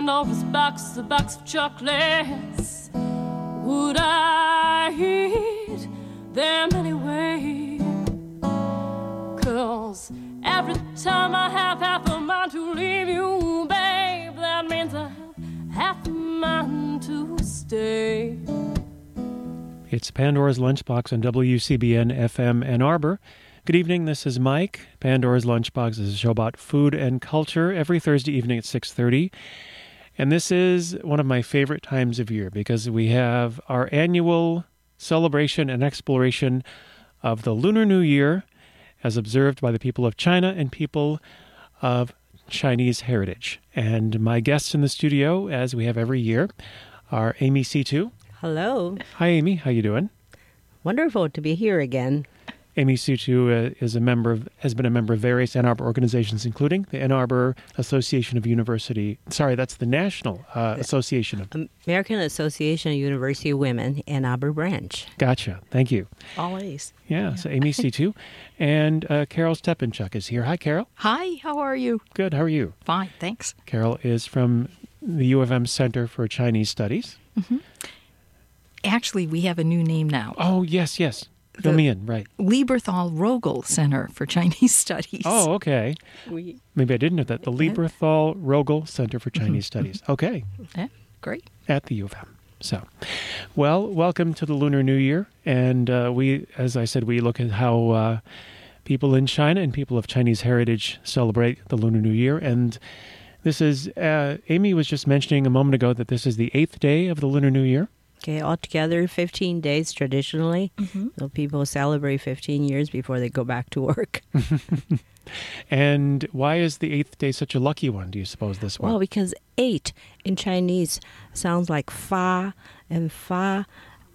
Pandora's box, a box of chocolates. Would I eat them anyway? Cause every time I have half a mind to leave you, babe, that means I have half a mind to stay. It's Pandora's Lunchbox on WCBN FM Ann Arbor. Good evening. This is Mike. Pandora's Lunchbox is a show about food and culture every Thursday evening at 6:30. And this is one of my favorite times of year because we have our annual celebration and exploration of the Lunar New Year as observed by the people of China and people of Chinese heritage. And my guests in the studio as we have every year are Amy Seetoo. Hello. Hi Amy, how you doing? Wonderful to be here again. Amy Sutu uh, is a member of, has been a member of various Ann Arbor organizations, including the Ann Arbor Association of University. Sorry, that's the National uh, Association of. American Association of University Women, Ann Arbor branch. Gotcha. Thank you. Always. Yeah. So Amy Seetoo, and uh, Carol Stepanchuk is here. Hi, Carol. Hi, how are you? Good. How are you? Fine, thanks. Carol is from the U of M Center for Chinese Studies. Actually, we have a new name now. Oh yes, yes. Fill The- me. Right. Lieberthal Rogel Center for Chinese Studies. Oh, okay. We Maybe I didn't know that. The Lieberthal Rogel Center for Chinese Studies. Okay. Yeah, great. at the U of M. So, well, welcome to the Lunar New Year. And uh, we, as I said, we look at how uh, people in China and people of Chinese heritage celebrate the Lunar New Year. And this is, uh, Amy was just mentioning a moment ago that this is the eighth day of the Lunar New Year. Okay altogether 15 days traditionally. So people celebrate 15 years before they go back to work. And why is the eighth day such a lucky one, do you suppose, this one? Well, because eight in Chinese sounds like fa and fa,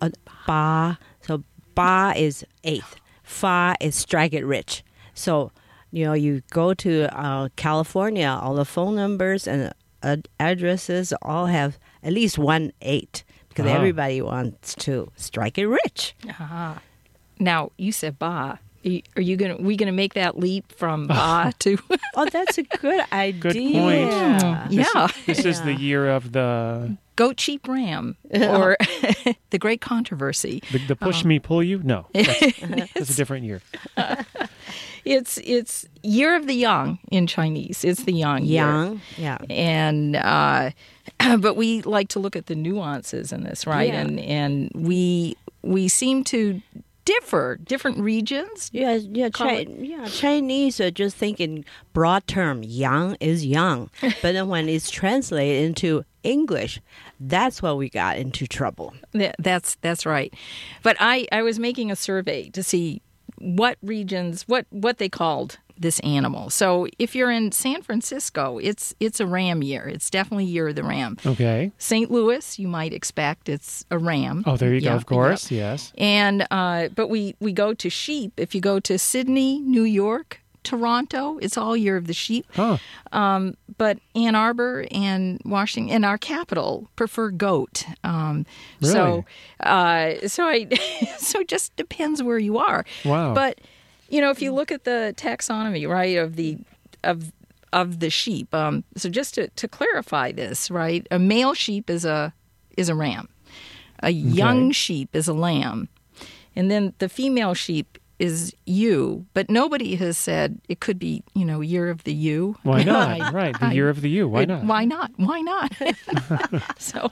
uh, ba. So ba is eighth. Fa is strike it rich. So, you know, you go to uh, California, all the phone numbers and uh, addresses all have at least one eight because Ah. everybody wants to strike it rich. Ah. Now, you said ba. Are you gonna? We gonna make that leap from ba to? Oh, that's a good idea. Good point. yeah, this is the year of the goat, sheep, ram, or the great controversy. the, the push me, pull you. No, that's, that's a different year. It's it's year of the yang in Chinese. It's the yang year. Yeah. and uh, but we like to look at the nuances in this, right? Yeah. And and we we seem to differ, different regions. Yeah, yeah, Chi- yeah. Chinese are just thinking broad term. Yang is yang, but then when it's translated into English, that's where we got into trouble. Th- That's that's right. But I I was making a survey to see what regions what what they called this animal. So if you're in San Francisco, it's it's a ram year. It's definitely year of the ram. Okay. St. Louis, you might expect it's a ram. Oh, there you Yeah, go. Of course. Yes. And uh, but we we go to sheep. If you go to Sydney, New York, Toronto, it's all year of the sheep. Huh. Um, but Ann Arbor and Washington, and our capital, prefer goat. Um, So, uh, so I, so it just depends where you are. Wow. But you know, if you look at the taxonomy, right, of the of of the sheep. Um, so just to, to clarify this, right, a male sheep is a is a ram, a young sheep is a lamb, and then the female sheep is ewe, But nobody has said it could be, you know, year of the ewe. Why not? I- right. The I- year of the ewe. Why it- not? Why not? Why not? so,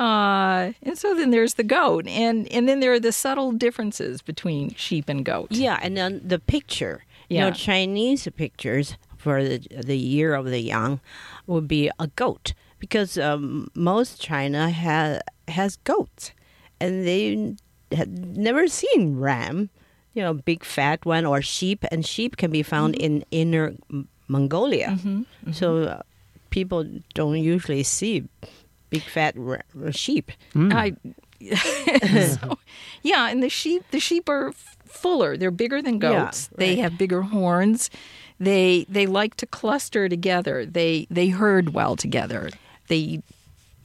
uh, and so then there's the goat, and and then there are the subtle differences between sheep and goat. Yeah, and then the picture. You know, Chinese pictures for the the year of the yang would be a goat because um, most China has has goats, and they had never seen ram. You know, big fat one or sheep, and sheep can be found mm-hmm. in inner M- Mongolia. Mm-hmm, mm-hmm. So uh, people don't usually see big fat ra- sheep. Mm. I, so, yeah, and the sheep the sheep are f- fuller. They're bigger than Yeah, goats. They have bigger horns. They they like to cluster together. They they herd well together. They eat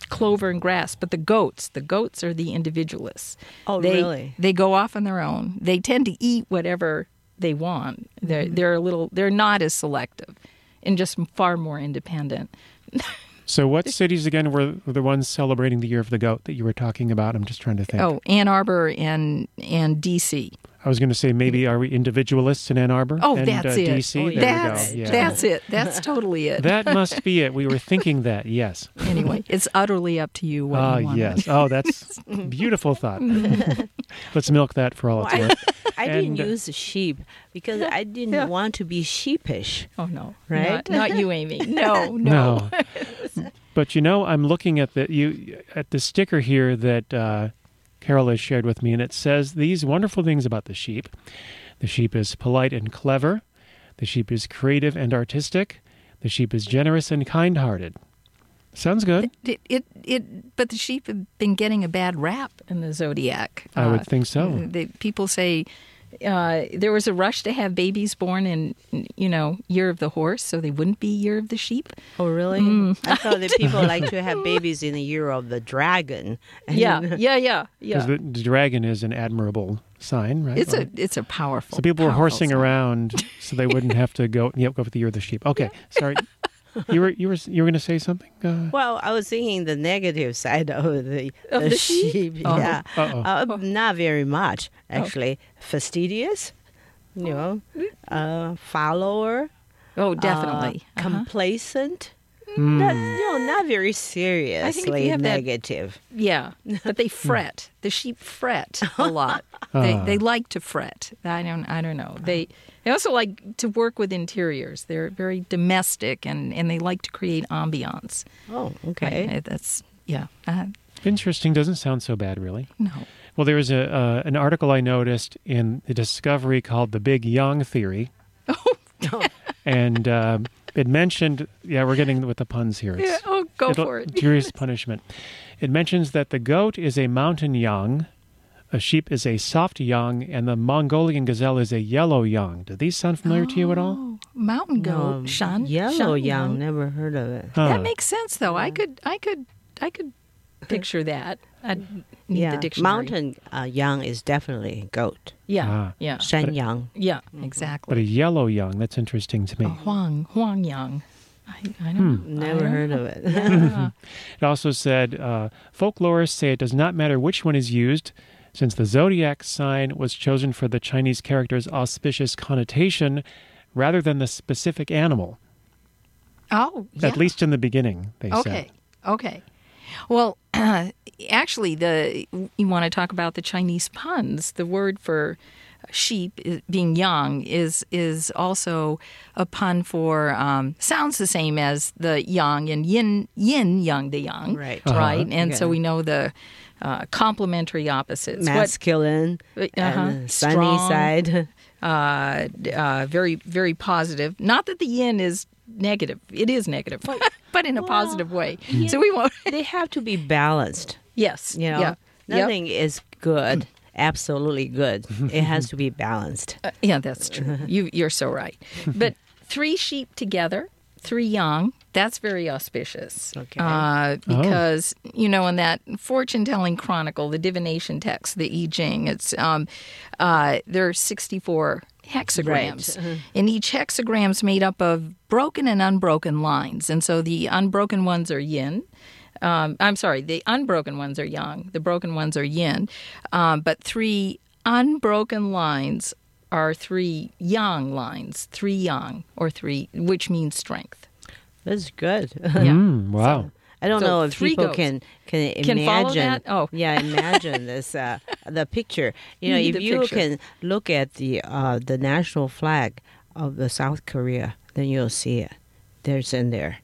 clover and grass. But the goats, the goats are the individualists. Oh, they, really? They go off on their own. They tend to eat whatever they want. They're Mm-hmm. they're a little they're not as selective, and just far more independent. So, what cities again were, were the ones celebrating the year of the goat that you were talking about? I'm just trying to think. Oh, Ann Arbor and and D.C. I was going to say maybe are we individualists in Ann Arbor? Oh, and, that's uh, it. DC? Oh, There That's. Yeah. that's it. That's totally it. that must be it. We were thinking that. Yes. anyway, it's utterly up to you what Ah, you want. yes. Oh, that's beautiful thought. Let's milk that for all it's worth. I And, didn't uh, use sheep because I didn't Yeah. want to be sheepish. Oh no, Right? Not, not you, Amy. No, no. No. But you know, I'm looking at the you at the sticker here that uh, Carol has shared with me, and it says these wonderful things about the sheep. The sheep is polite and clever. The sheep is creative and artistic. The sheep is generous and kind-hearted. Sounds good. It, it, it, but the sheep have been getting a bad rap in the zodiac. I would think so. The, people say uh, there was a rush to have babies born in, you know, year of the horse, so they wouldn't be year of the sheep. Oh, really? Mm. I thought that people like to have babies in the year of the dragon. And Yeah, yeah, yeah, Because yeah. the, the dragon is an admirable sign, right? It's Or- a, it's a powerful. so people were horsing sign. around so they wouldn't have to go. Yep, go for the year of the sheep. Okay, sorry. You were you were you were going to say something? Uh, Well, I was thinking the negative side of the, Of the sheep? Oh. Yeah, Uh-oh. uh, not very much actually. Fastidious, you know, uh, follower, Oh, definitely. uh, Uh-huh. complacent. hmm. Not, you know, not very seriously have that- negative. Yeah, but they fret. The sheep fret a lot. They Ah. they like to fret. I don't I don't know. They they also like to work with interiors. They're very domestic and and they like to create ambiance. Oh, okay. Uh, That's yeah. Uh, Interesting. Doesn't sound so bad, really. no. Well, there was a uh, an article I noticed in the Discovery called "The Big Yang Theory," Oh. and um, it mentioned. Yeah, we're getting with the puns here. Yeah, oh, go it'll- for it. Curious punishment. It mentions that the goat is a mountain yang, a sheep is a soft yang, and the Mongolian gazelle is a yellow yang. Do these sound familiar to you at all? Oh, mountain goat, Um, Shan. Yellow Shan yang, never heard of it. Huh. That makes sense though. I could I could I could picture that. I need yeah, the dictionary. mountain uh, yang is definitely goat. Yeah. Ah. Yeah. Shan yang. Yeah, exactly. But a yellow yang, that's interesting to me. A Huang Huang Yang. I, I don't know. I Never don't heard know. of it. Yeah. It also said uh, folklorists say it does not matter which one is used, since the zodiac sign was chosen for the Chinese character's auspicious connotation rather than the specific animal, oh, yeah. at least in the beginning, they Okay. Okay. Well, actually, the you want to talk about the Chinese puns. The word for sheep being yang is is also a pun for um, sounds the same as the yang and yin yin yang the yang Right. Uh-huh. right and so we know the uh, complementary opposites What- Masculine Uh-huh. and sunny Strong. side. uh, uh, very very positive. Not that the yin is negative; it is negative, but in a positive way. So we won't. they have to be balanced. yes, You know, yeah, Yep. nothing is good, absolutely good. it has to be balanced. Uh, yeah, that's true. You you're so right. But three sheep together, three yang. That's very auspicious. Okay. Uh, because you know, in that fortune telling chronicle, the divination text, the I Ching, it's um, uh, there are sixty four hexagrams, and each hexagram is made up of broken and unbroken lines, and so the unbroken ones are yin. Um, I'm sorry, the unbroken ones are yang, the broken ones are yin. Um, but three unbroken lines are three yang lines, three yang, or three, which means strength. That's good. Yeah. Mm, wow. I don't So know if three people goats. can can Can imagine. follow that? Oh. yeah, imagine this uh, the picture. You know, Need if you picture. can look at the uh, the national flag of the South Korea, then you'll see it. There's in there.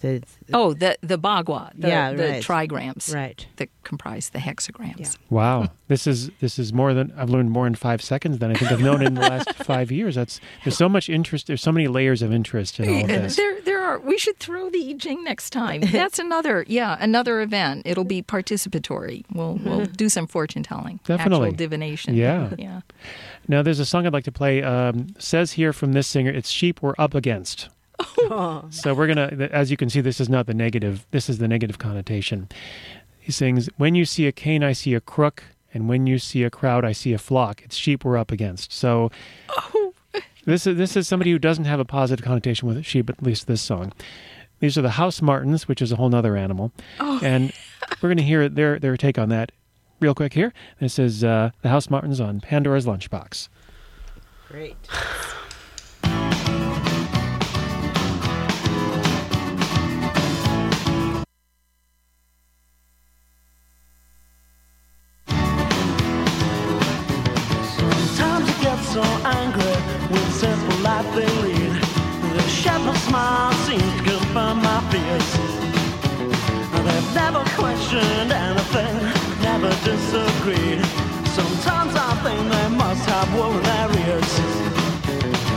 The, Oh, the the bagua, the, Yeah, the right. trigrams right. that comprise the hexagrams. Yeah. Wow. this is this is more than I've learned more in five seconds than I think I've known in the last five years. That's there's so much interest. There's so many layers of interest in all of this. There, there are. We should throw the I Ching next time. That's another, yeah, another event. It'll be participatory. We'll we'll do some fortune telling, Definitely. actual divination. Yeah. yeah. Now, there's a song I'd like to play. Um, says here from this singer, it's sheep we're up against. Oh, So we're gonna, as you can see, this is not the negative. This is the negative connotation. He sings, "When you see a cane, I see a crook, and when you see a crowd, I see a flock. It's sheep we're up against." So this is this is somebody who doesn't have a positive connotation with sheep, at least this song. These are the Housemartins, which is a whole nother animal. And we're going to hear their, their take on that real quick here. This is uh, the Housemartins on Pandora's Lunchbox. Great.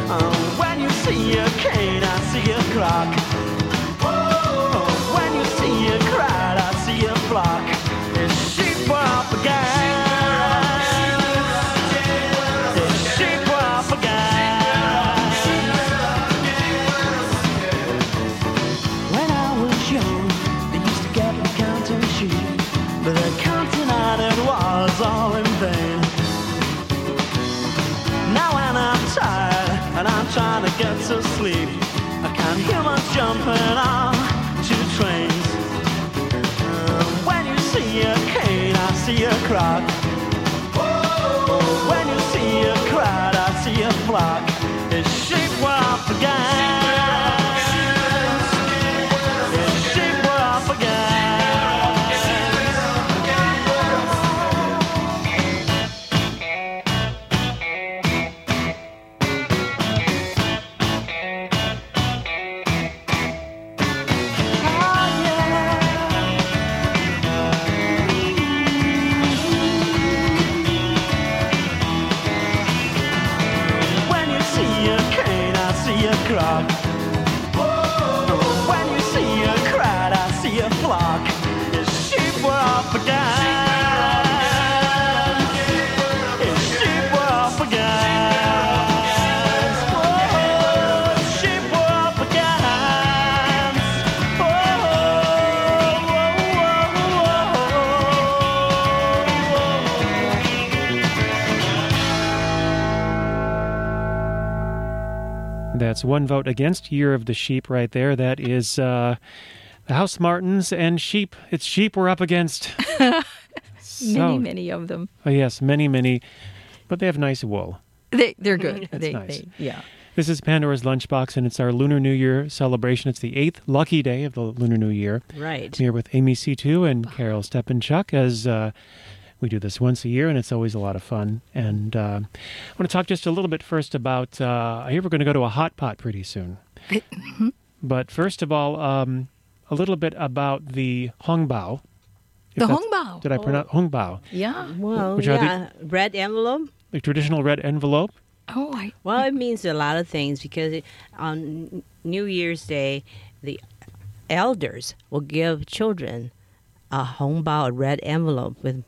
Uh, when you see a cane, I see a clock. Were That's one vote against Year of the Sheep right there. That is uh, the Housemartins and sheep. It's sheep we're up against. Many, So- many of them. Oh, yes, many, many. But they have nice wool. They, they're good. That's they, nice. they, yeah. This is Pandora's Lunchbox, and it's our Lunar New Year celebration. It's the eighth lucky day of the Lunar New Year. Right. Here with Amy Seetoo and Carol Stepanchuk as uh, we do this once a year, and it's always a lot of fun. And uh, I want to talk just a little bit first about. Uh, I hear we're going to go to a hot pot pretty soon. but first of all, um, a little bit about the Hongbao. If The Hongbao. Did I pronounce Hongbao? Yeah. Well, Which are the- yeah, red envelope. The traditional red envelope. Oh, I. Well, it means a lot of things because it, on New Year's Day, the elders will give children a hongbao, a red envelope with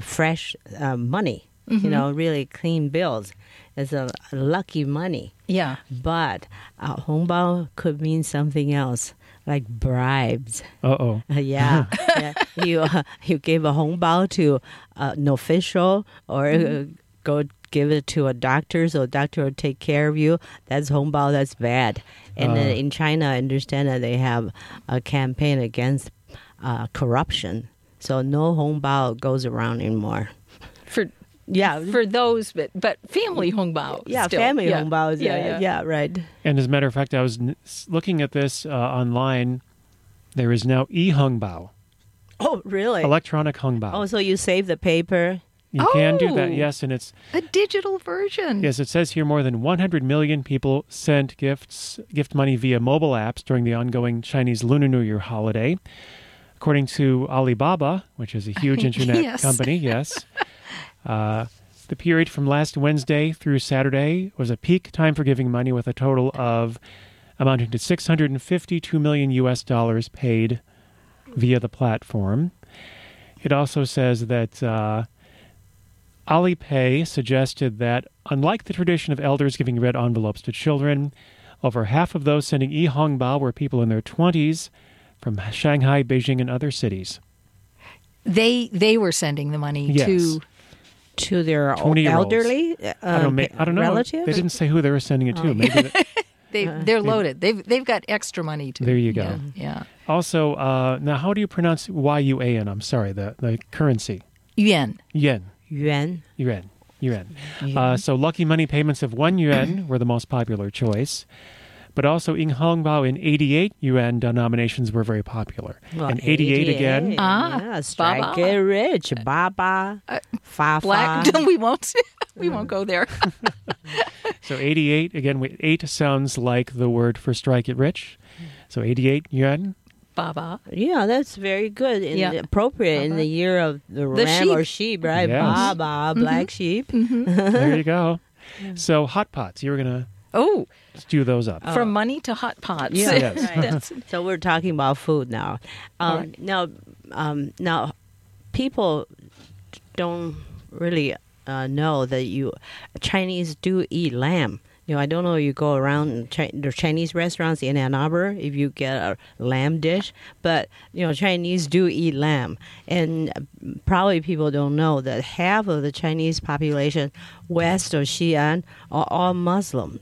fresh uh, money. You know, really clean bills. It's a lucky money. Yeah. But a hongbao could mean something else, like bribes. Uh oh. Uh, yeah, yeah. You uh, you give a hongbao to uh, an official, or uh, go give it to a doctor, so a doctor will take care of you. That's hongbao. That's bad. And Uh. in China, I understand that they have a campaign against uh, corruption, so no hongbao goes around anymore. For Yeah, for those, but but family hongbao. yeah, still. family yeah. hongbao. is- Yeah, Yeah, yeah. yeah, right. And as a matter of fact, I was n- s- looking at this uh, online. There is now e Hongbao, Oh, really? electronic Hongbao. oh, so you save the paper. you can do that, Oh. yes, and it's A digital version. Yes, it says here more than 100 million people sent gifts, gift money via mobile apps during the ongoing Chinese Lunar New Year holiday. According to Alibaba, which is a huge internet Yes. company, yes, uh, the period from last Wednesday through Saturday was a peak time for giving money with a total of amounting to 652 million US dollars paid via the platform. It also says that uh, Alipay suggested that, unlike the tradition of elders giving red envelopes to children, over half of those sending e Hongbao were people in their 20s from Shanghai, Beijing, and other cities. They they were sending the money Yes. to. To their 20-year-olds. elderly uh, I don't, ma- I don't know. relatives. They didn't say who they were sending it to. Maybe they, they they're loaded. They've they've got extra money too. There you go. Yeah. yeah. Also, uh, now how do you pronounce Y U A N? I'm sorry, the the currency Yuan. yen. Yuan. Yuan. Yuan. Uh, so lucky money payments of one yuan were the most popular choice. But also in Hongbao in 88 yuan denominations were very popular. Well, and 88, again. Ah, yeah, strike Baba. it rich, Baba, uh, Fa Black. Fa. we won't. we won't go there. So 88, again, we- 8 sounds like the word for strike it rich. So 88 yuan. Baba. Yeah, that's very good and Yeah. appropriate in the year of the, The ram or sheep, right? Yes. Baba, black mm-hmm. sheep. Mm-hmm. There you go. So hot pots, you were going to Oh, stew those up. from money to hot pots. Yeah. Yes. That's- So we're talking about food now. Um, All right. Now, um, now, people don't really uh, know that you Chinese do eat lamb. You know, I don't know. You go around Chi- the Chinese restaurants in Ann Arbor if you get a lamb dish, but you know Chinese do eat lamb, and probably people don't know that half of the Chinese population west of Xi'an are all Muslims.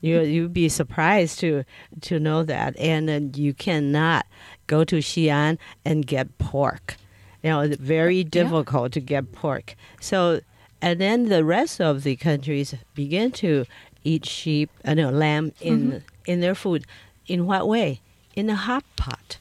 You you'd be surprised to to know that, and uh, you cannot go to Xi'an and get pork. You know, it's very difficult to get pork. So, and then the rest of the countries begin to eat sheep, uh, no, lamb in in their food. In what way? In a hot pot.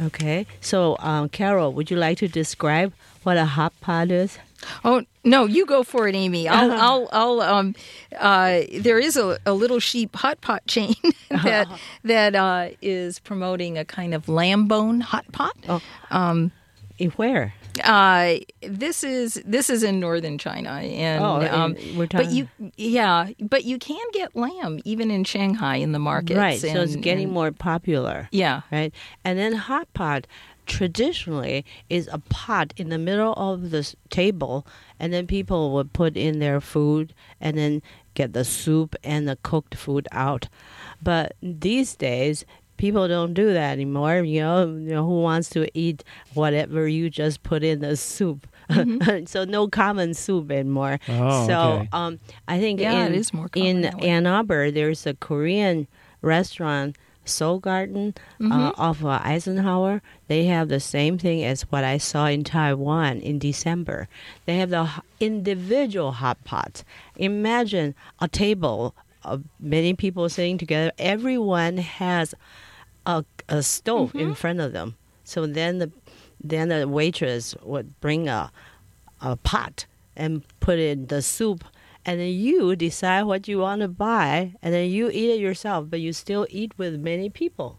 Okay. So, um, Carol, would you like to describe what a hot pot is? Oh no, you go for it, Amy. I'll, I'll, I'll. Um, uh, there is a, a little sheep hot pot chain that that uh, is promoting a kind of lamb bone hot pot. Oh. In where? Uh, this is this is in northern China, and Oh, um, we're but you yeah, but you can get lamb even in Shanghai in the markets. right. so it's getting and- more popular. yeah. right? And then hot pot traditionally is a pot in the middle of the table, and then people would put in their food and then get the soup and the cooked food out. But these days, people don't do that anymore. You know, you know who wants to eat whatever you just put in the soup. so no common soup anymore. Oh, so okay. um, I think Yeah, in, it is more in. Ann Arbor, there's a Korean restaurant, Seoul Garden, uh, Mm-hmm. off of Eisenhower. They have the same thing as what I saw in Taiwan in December. They have the individual hot pots. Imagine a table of many people sitting together. Everyone has a, a stove Mm-hmm. in front of them. So then the then the waitress would bring a a pot and put in the soup and then you decide what you want to buy and then you eat it yourself but you still eat with many people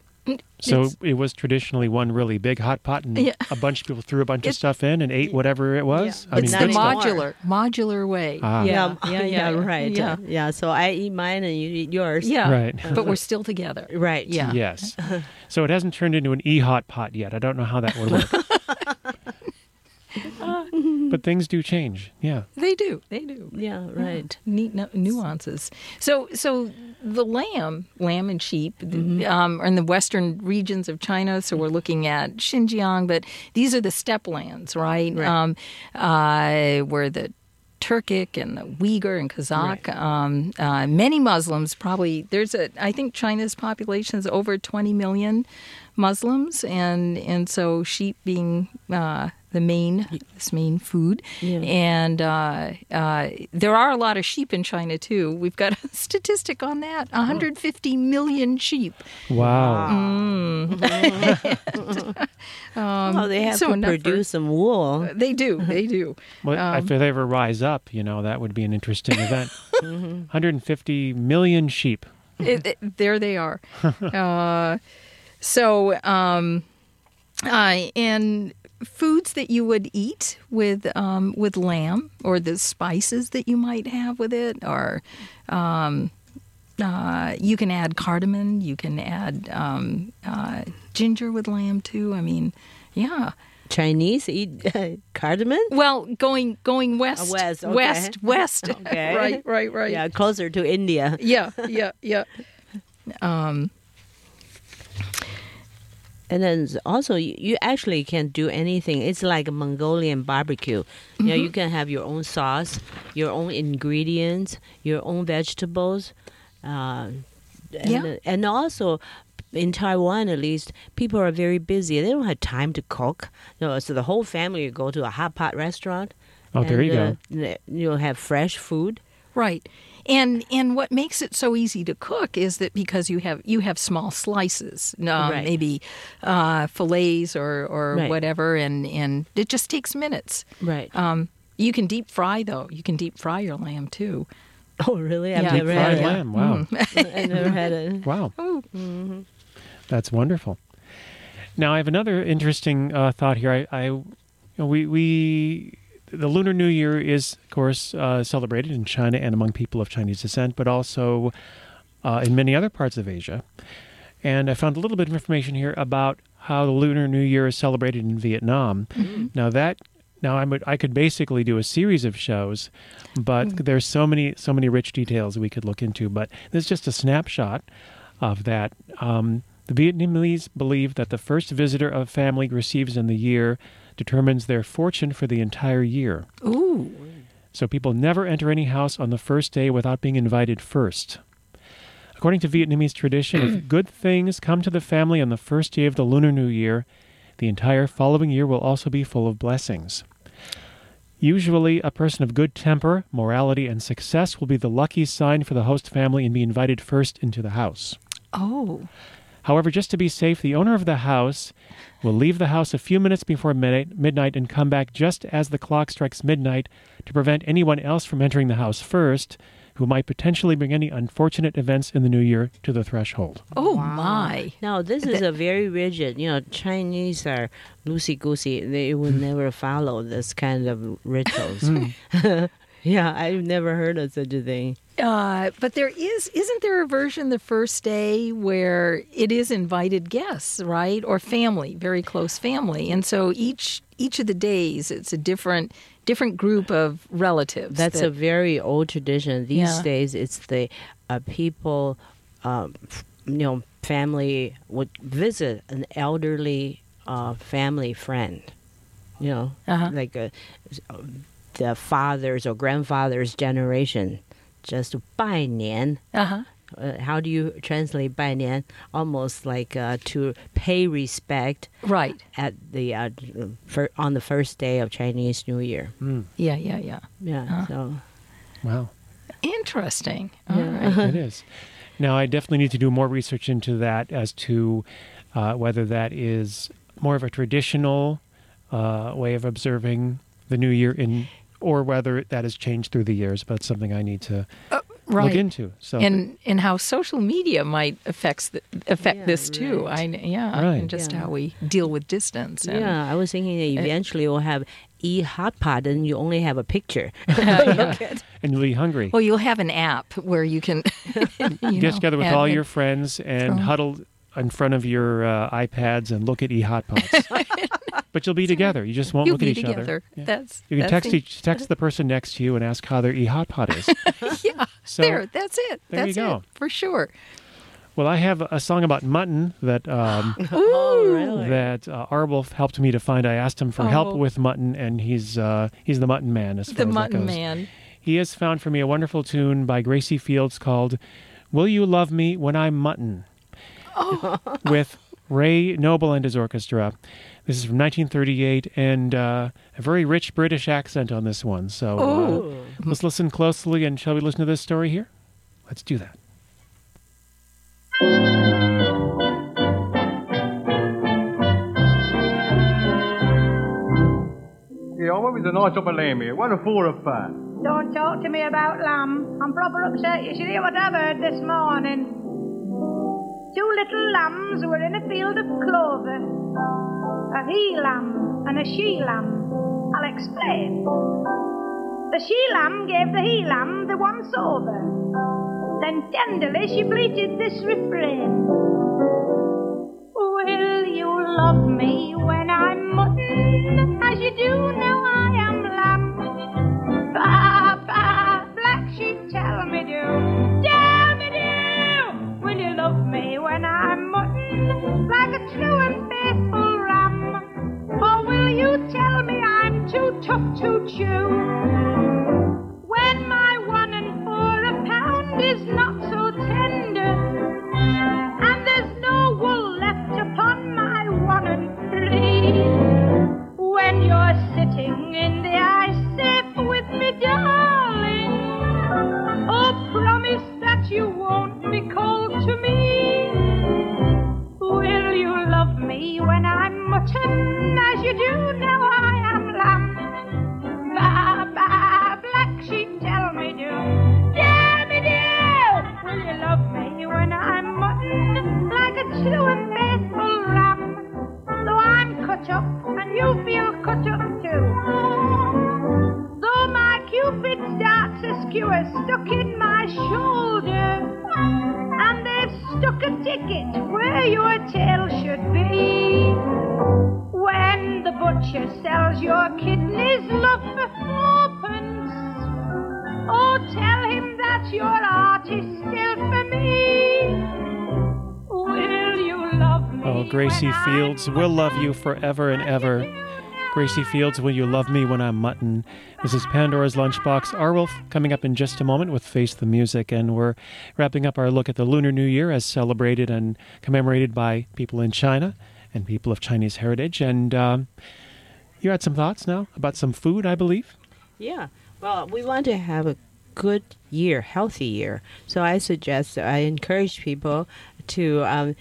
So It's- it was traditionally one really big hot pot, and Yeah. a bunch of people threw a bunch of stuff in and ate whatever it was. Yeah. It's not the anymore. modular modular way. Ah. Yeah, yeah, yeah, right Yeah, yeah so i eat mine and you eat yours yeah. Right. But we're still together. right Yeah. Yes. So it hasn't turned into an e hot pot yet. I don't know how that would work. but things do change. Yeah. They do. They do. yeah right neat nu- nuances. So, so the lamb, lamb and sheep, um, are in the western regions of China. So we're looking at Xinjiang, but these are the steppe lands, right? Right. Um, uh, where the Turkic and the Uyghur and Kazakh, um, uh, many Muslims. Probably there's a. I think China's population is over 20 million Muslims, and and so sheep being uh, the main this main food, Yeah. and uh, uh, there are a lot of sheep in China too. We've got a statistic on that: 150 million sheep. Wow. oh they have Um, so to enough for- produce some wool They do, they do. Well, Um, if they ever rise up, you know, that would be an interesting event. Mm-hmm. 150 million sheep. it, it- there they are. uh, so, um, uh, and foods that you would eat with um, with lamb, or the spices that you might have with it, are um, uh, you can add cardamom, you can add um, uh, ginger with lamb too. I mean, yeah. chinese eat cardamom Well, going going west, west, okay. west, west. Okay. right, right, right. yeah closer to india yeah, yeah, yeah. Um, And then also, you, actually can do anything. It's like a Mongolian barbecue. You know, you can have your own sauce, your own ingredients, your own vegetables. Uh, and, Yeah. uh, and also in Taiwan at least people are very busy. They don't have time to cook. You know, so the whole family go to a hot pot restaurant. Oh, there you go. uh, th- You'll have fresh food. Right. And and what makes it so easy to cook is that because you have you have small slices, um, Right. maybe uh, fillets or, or Right. whatever, and, and it just takes minutes. Right. Um, you can deep fry though. You can deep fry your lamb too. oh, really? I've yeah. never Fried had lamb. Wow. I never had it. Wow. Ooh. That's wonderful. Now I have another interesting uh, thought here. I, I you know, we we the Lunar New Year is, of course, uh, celebrated in China and among people of Chinese descent, but also uh, in many other parts of Asia. And I found a little bit of information here about how the Lunar New Year is celebrated in Vietnam. Now that now I would I could basically do a series of shows, but there's so many so many rich details we could look into. But this is just a snapshot of that. Um, the Vietnamese believe that the first visitor a family receives in the year determines their fortune for the entire year. Ooh. So people never enter any house on the first day without being invited first. According to Vietnamese tradition, if good things come to the family on the first day of the Lunar New Year, the entire following year will also be full of blessings. Usually, a person of good temper, morality, and success will be the lucky sign for the host family and be invited first into the house. Oh. However, just to be safe, the owner of the house will leave the house a few minutes before midnight, midnight and come back just as the clock strikes midnight to prevent anyone else from entering the house first, who might potentially bring any unfortunate events in the new year to the threshold. Oh my. Now this is a very rigid. You know, Chinese are loosey goosey. They will never follow this kind of rituals. Hmm. yeah, I've never heard of such a thing. Uh, but there is, isn't there a version the first day where it is invited guests, right, or family, very close family, and so each each of the days it's a different different group of relatives. That's that- a very old tradition. These Yeah. days, it's the uh, people, um, you know, family would visit an elderly uh, family friend. You know, Uh-huh. like a, the father's or grandfather's generation, just to 拜年. uh-huh. Uh, how do you translate 拜年? Almost like uh, to pay respect right. at the uh, fir- on the first day of Chinese New Year. Yeah, yeah, yeah. Yeah. So Wow. Interesting. All Yeah. right. it is. Now, I definitely need to do more research into that as to uh, whether that is more of a traditional uh, way of observing the new year in, or whether that has changed through the years. But it's something I need to Right. look into. So, and and how social media might affects the, affect Yeah, this too. right. I yeah, Right. and just Yeah. how we deal with distance. And, Yeah, I was thinking that eventually we'll have e hot pot and you only have a picture. and you'll be hungry. Well, you'll have an app where you can you Get know, together with all it. your friends and From- huddle in front of your uh, iPads and look at e hot pots. But you'll be together. You just won't You'll look be at each together. other. Yeah. That's You can that's text the- each, text the person next to you and ask how their e hot pot is. Yeah, So- there. That's it. there you go. it for sure. well, I have a song about mutton that um, oh, really? that uh, Arwulf helped me to find. I asked him for help Oh. with mutton, and he's uh, he's the mutton man as far The as that Mutton goes. Man. He has found for me a wonderful tune by Gracie Fields called "Will You Love Me When I'm Mutton," Oh. with Ray Noble and his orchestra. This is from 1938, and uh, a very rich British accent on this one. So uh, let's listen closely, and shall we listen to this story here? Let's do that. Yeah, I went with a nice upper lamb here. What a four of fat. Don't talk to me about lamb. I'm proper upset. You should hear what I've heard this morning. Two little lambs were in a field of clover. A he lamb and a she lamb. I'll explain. The she lamb gave the he lamb the once over. Then tenderly she bleated this refrain. Will you love me when I'm mutton, as you do now I am lamb? Ba, ba, black sheep, tell me do, tell me do. Will you love me when I'm mutton, like a true Tough to chew? Gracie Fields, we'll love you forever and ever. Gracie Fields, Will You Love Me When I'm Mutton? This is Pandora's Lunchbox. Arwulf coming up in just a moment with Face the Music, and we're wrapping up our look at the Lunar New Year as celebrated and commemorated by people in China and people of Chinese heritage. And um, you had some thoughts now about some food, I believe? Yeah. Well, we want to have a good year, healthy year. So I suggest, I encourage people to um,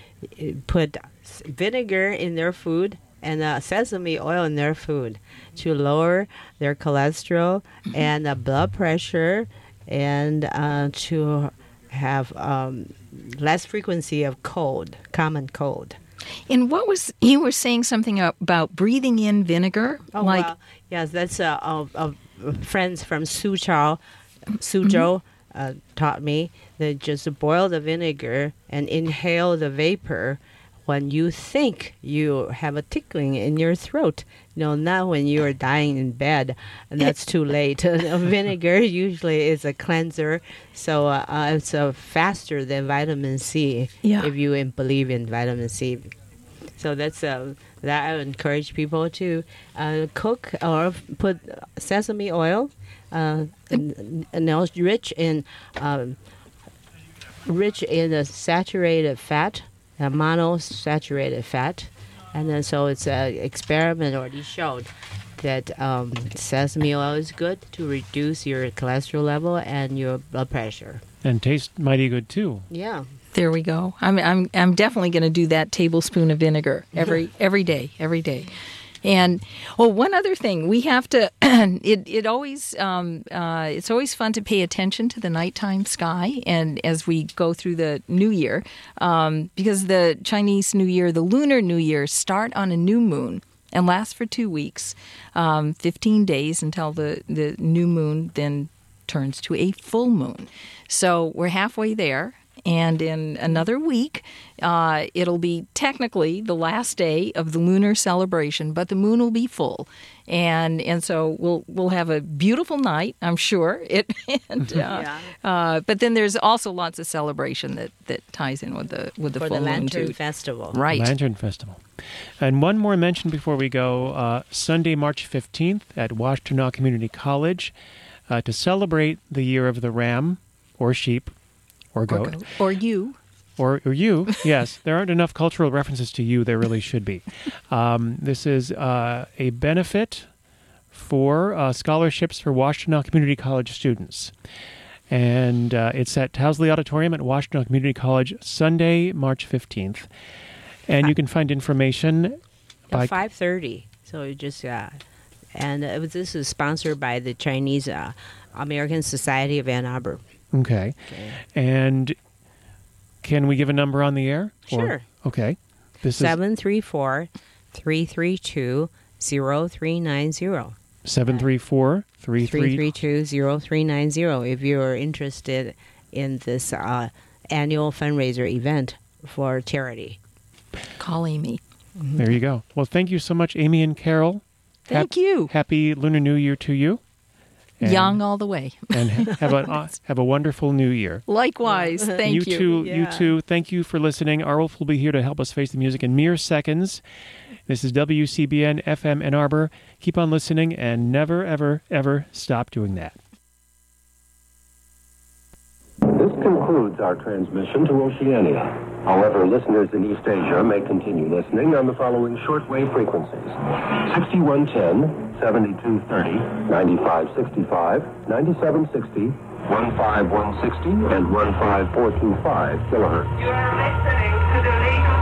put vinegar in their food and uh, sesame oil in their food to lower their cholesterol and uh, blood pressure and uh, to have um, less frequency of cold, common cold. And what was you were saying something about breathing in vinegar? Oh, like well, yes, that's uh, uh, uh, friends from Suzhou, Suzhou uh, taught me that just boil the vinegar and inhale the vapor when you think you have a tickling in your throat. You know, not when you are dying in bed, and that's too late. vinegar usually is a cleanser, so uh, uh, it's uh, faster than vitamin C. Yeah. If you believe in vitamin C. So that's uh, that I encourage people to uh, cook or put sesame oil, uh, and, and rich in um, rich in saturated fat, uh, monosaturated fat, and then so it's an experiment already showed that um, sesame oil is good to reduce your cholesterol level and your blood pressure. And taste mighty good too. Yeah. there we go. I'm I'm I'm definitely going to do that tablespoon of vinegar every every day, every day. And well, one other thing we have to. it it always um, uh, it's always fun to pay attention to the nighttime sky, and as we go through the New Year, um, because the Chinese New Year, the Lunar New Year, start on a new moon and last for two weeks, um, fifteen days until the the new moon then turns to a full moon. So we're halfway there. And in another week, uh, it'll be technically the last day of the lunar celebration, but the moon will be full, and and so we'll we'll have a beautiful night, I'm sure. It, and, uh, uh, but then there's also lots of celebration that, that ties in with the with the For full the moon Lantern too. Festival. Right. Lantern Festival. And one more mention before we go uh, Sunday, March 15th at Washtenaw Community College uh, to celebrate the year of the ram or sheep or Or, goat. go- or ewe. Or, or ewe, yes. There aren't enough cultural references to ewe. There really should be. Um, this is uh, a benefit for uh, scholarships for Washtenaw Community College students. And uh, it's at Towsley Auditorium at Washtenaw Community College, Sunday, March 15th. And you can find information by At five thirty. So you just uh, and uh, this is sponsored by the Chinese uh, American Society of Ann Arbor. Okay. And can we give a number on the air? Or- Sure. okay. This Seven three four three three two zero three nine zero. is 734 Three three two zero three nine zero. If you're interested in this uh, annual fundraiser event for charity. Call Amy. There you go. Well, thank you so much, Amy and Carol. Thank you. Happy Lunar New Year to you. And- Yang all the way. and have a uh, have a wonderful New Year. Likewise. Thank you. you too. You too. Thank you for listening. Arwulf will be here to help us face the music in mere seconds. This is WCBN FM Ann Arbor. Keep on listening and never, ever, ever stop doing that. This concludes our transmission to Oceania. However, listeners in East Asia may continue listening on the following shortwave frequencies 6110, 7230, 9565, 9760, 15160, and 15425 kilohertz. You are listening to the legal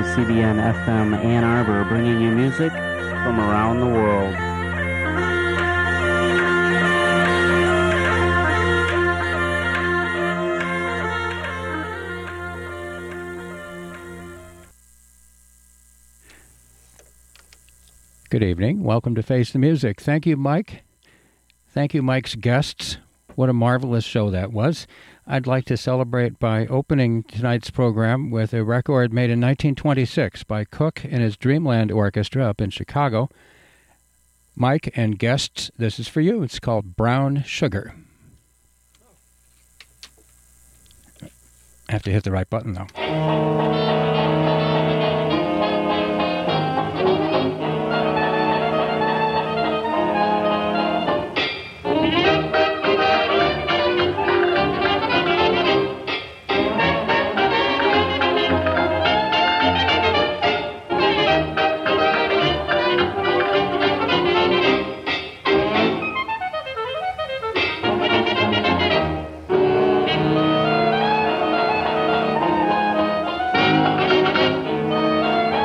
WCBN FM Ann Arbor, bringing you music from around the world. Good evening. Welcome to Face the Music. Thank you, Mike. Thank you, Mike's guests. What a marvelous show that was. I'd like to celebrate by opening tonight's program with a record made in 1926 by Cook and his Dreamland Orchestra up in Chicago. Mike and guests, this is for you. It's called Brown Sugar. I have to hit the right button, though.